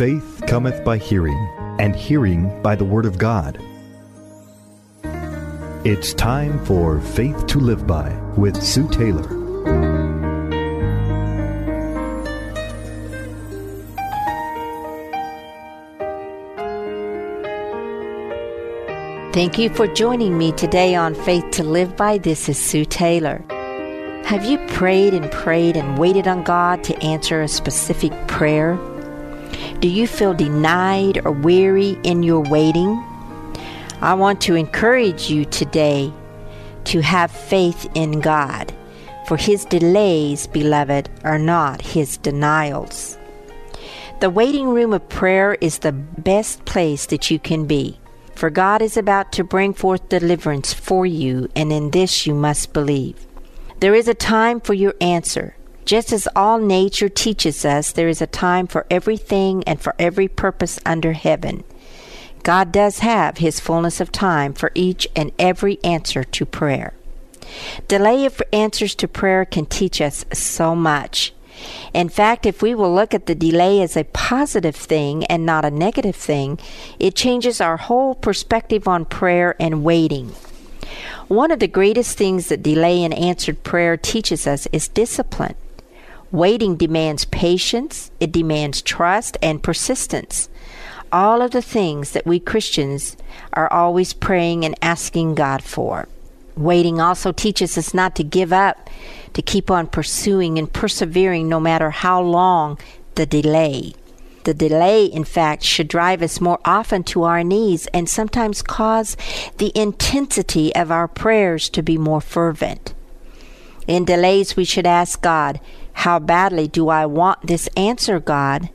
Faith cometh by hearing, and hearing by the Word of God. It's time for Faith to Live By with Sue Taylor. Thank you for joining me today on Faith to Live By. This is Sue Taylor. Have you prayed and prayed and waited on God to answer a specific prayer? Do you feel denied or weary in your waiting? I want to encourage you today to have faith in God, for His delays, beloved, are not His denials. The waiting room of prayer is the best place that you can be, for God is about to bring forth deliverance for you, and in this you must believe. There is a time for your answer. Just as all nature teaches us, there is a time for everything and for every purpose under heaven. God does have His fullness of time for each and every answer to prayer. Delay of answers to prayer can teach us so much. In fact, if we will look at the delay as a positive thing and not a negative thing, it changes our whole perspective on prayer and waiting. One of the greatest things that delay in answered prayer teaches us is discipline. Waiting demands patience, it demands trust and persistence. All of the things that we Christians are always praying and asking God for. Waiting also teaches us not to give up, to keep on pursuing and persevering no matter how long the delay. The delay, in fact, should drive us more often to our knees and sometimes cause the intensity of our prayers to be more fervent. In delays, we should ask God, how badly do I want this answer, God?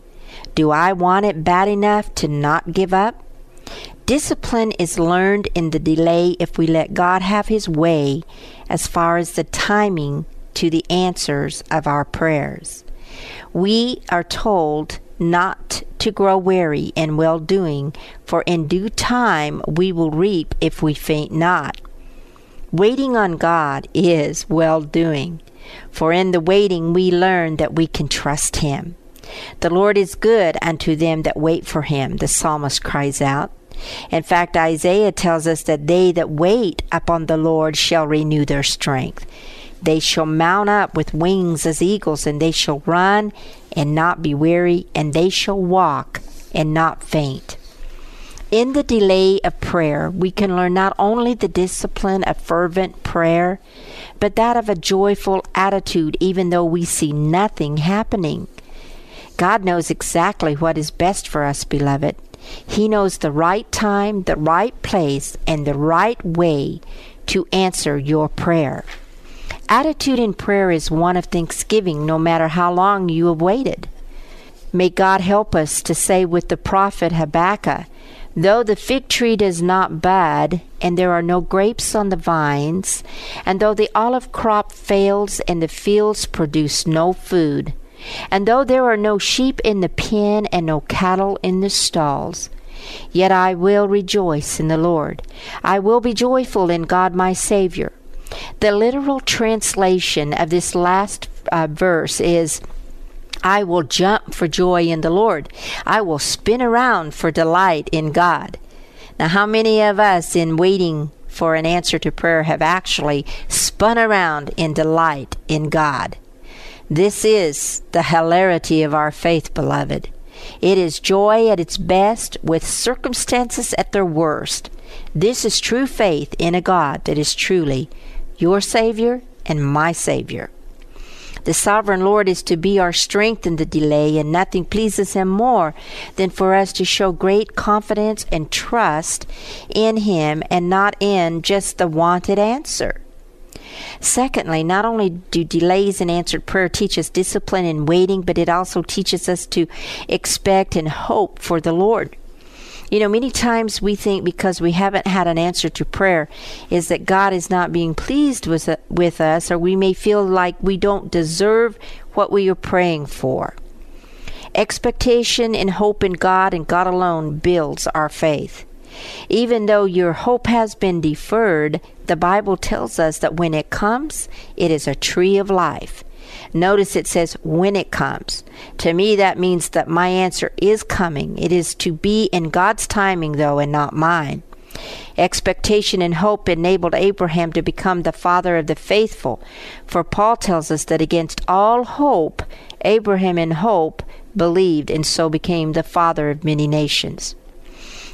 Do I want it bad enough to not give up? Discipline is learned in the delay if we let God have His way as far as the timing to the answers of our prayers. We are told not to grow weary in well doing, for in due time we will reap if we faint not. Waiting on God is well doing. For in the waiting we learn that we can trust him. The Lord is good unto them that wait for him, the psalmist cries out. In fact, Isaiah tells us that they that wait upon the Lord shall renew their strength. They shall mount up with wings as eagles, and they shall run and not be weary, and they shall walk and not faint. In the delay of prayer, we can learn not only the discipline of fervent prayer, but that of a joyful attitude, even though we see nothing happening. God knows exactly what is best for us, beloved. He knows the right time, the right place, and the right way to answer your prayer. Attitude in prayer is one of thanksgiving, no matter how long you have waited. May God help us to say with the prophet Habakkuk, Though the fig tree does not bud, and there are no grapes on the vines, and though the olive crop fails, and the fields produce no food, and though there are no sheep in the pen, and no cattle in the stalls, yet I will rejoice in the Lord. I will be joyful in God my Savior. The literal translation of this last uh, verse is I will jump for joy in the Lord. I will spin around for delight in God. Now, how many of us in waiting for an answer to prayer have actually spun around in delight in God? This is the hilarity of our faith, beloved. It is joy at its best with circumstances at their worst. This is true faith in a God that is truly your Savior and my Savior. The sovereign Lord is to be our strength in the delay, and nothing pleases him more than for us to show great confidence and trust in him and not in just the wanted answer. Secondly, not only do delays in answered prayer teach us discipline in waiting, but it also teaches us to expect and hope for the Lord. You know, many times we think because we haven't had an answer to prayer is that God is not being pleased with, with us, or we may feel like we don't deserve what we are praying for. Expectation and hope in God and God alone builds our faith. Even though your hope has been deferred, the Bible tells us that when it comes, it is a tree of life. Notice it says when it comes. To me, that means that my answer is coming. It is to be in God's timing, though, and not mine. Expectation and hope enabled Abraham to become the father of the faithful, for Paul tells us that against all hope, Abraham in hope believed and so became the father of many nations.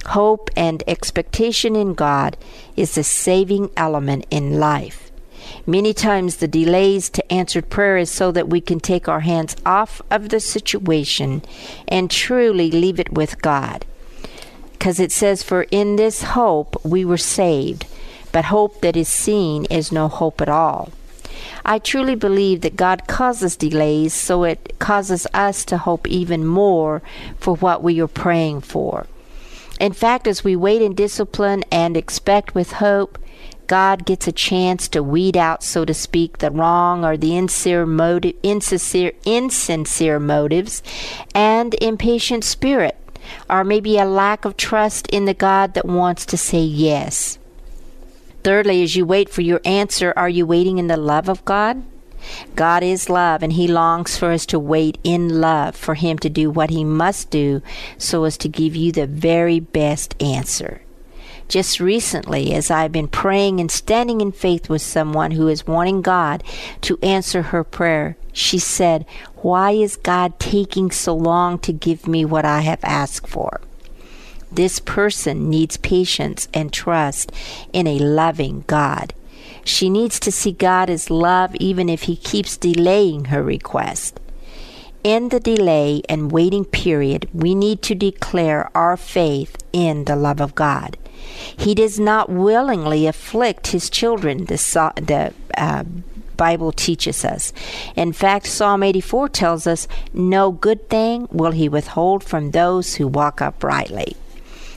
Hope and expectation in God is the saving element in life. Many times the delays to answered prayer is so that we can take our hands off of the situation and truly leave it with God. Because it says, For in this hope we were saved, but hope that is seen is no hope at all. I truly believe that God causes delays so it causes us to hope even more for what we are praying for. In fact, as we wait in discipline and expect with hope, God gets a chance to weed out, so to speak, the wrong or the insincere, motive, insincere, insincere motives and impatient spirit, or maybe a lack of trust in the God that wants to say yes. Thirdly, as you wait for your answer, are you waiting in the love of God? God is love, and He longs for us to wait in love for Him to do what He must do so as to give you the very best answer. Just recently, as I've been praying and standing in faith with someone who is wanting God to answer her prayer, she said, Why is God taking so long to give me what I have asked for? This person needs patience and trust in a loving God. She needs to see God as love even if He keeps delaying her request. In the delay and waiting period, we need to declare our faith in the love of God. He does not willingly afflict His children, the, the uh, Bible teaches us. In fact, Psalm 84 tells us, No good thing will He withhold from those who walk uprightly.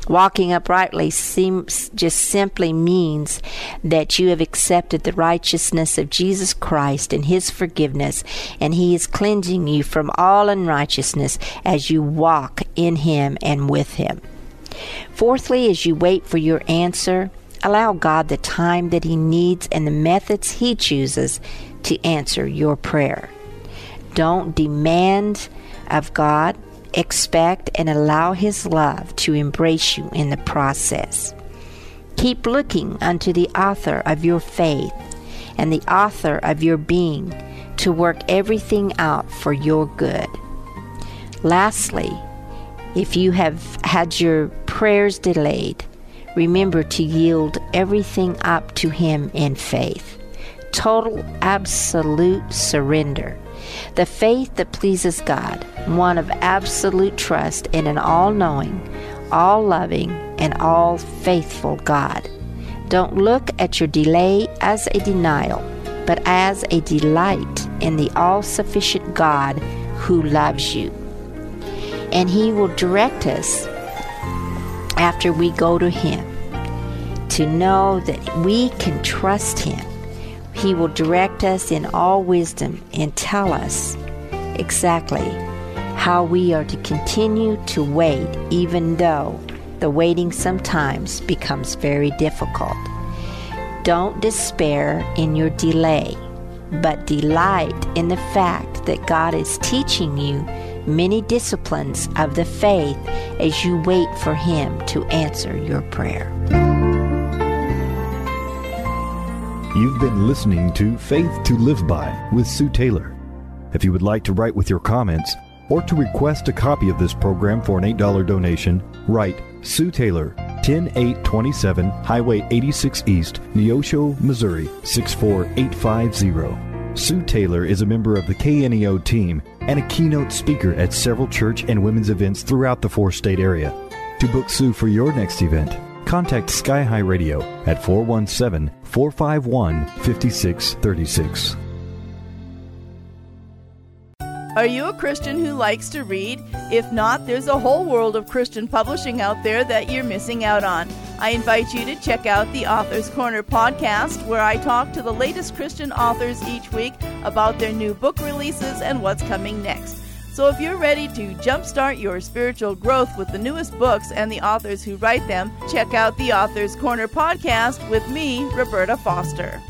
Walking uprightly seems just simply means that you have accepted the righteousness of Jesus Christ and his forgiveness, and he is cleansing you from all unrighteousness as you walk in him and with him. Fourthly, as you wait for your answer, allow God the time that he needs and the methods he chooses to answer your prayer. Don't demand of God expect, and allow His love to embrace you in the process. Keep looking unto the author of your faith and the author of your being to work everything out for your good. Lastly, if you have had your prayers delayed, remember to yield everything up to Him in faith. Total, absolute surrender. The faith that pleases God, one of absolute trust in an all knowing, all loving, and all faithful God. Don't look at your delay as a denial, but as a delight in the all sufficient God who loves you. And He will direct us after we go to Him to know that we can trust Him he will direct us in all wisdom and tell us exactly how we are to continue to wait, even though the waiting sometimes becomes very difficult. Don't despair in your delay, but delight in the fact that God is teaching you many disciplines of the faith as you wait for Him to answer your prayer. You've been listening to Faith to Live By with Sue Taylor. If you would like to write with your comments or to request a copy of this program for an $8 donation, write Sue Taylor, 10827 Highway 86 East, Neosho, Missouri 64850. Sue Taylor is a member of the KNEO team and a keynote speaker at several church and women's events throughout the four state area. To book Sue for your next event, contact Sky High Radio at 417 451 5636. Are you a Christian who likes to read? If not, there's a whole world of Christian publishing out there that you're missing out on. I invite you to check out the Author's Corner podcast, where I talk to the latest Christian authors each week about their new book releases and what's coming next. So if you're ready to jumpstart your spiritual growth with the newest books and the authors who write them, check out the Author's Corner podcast with me, Roberta Foster.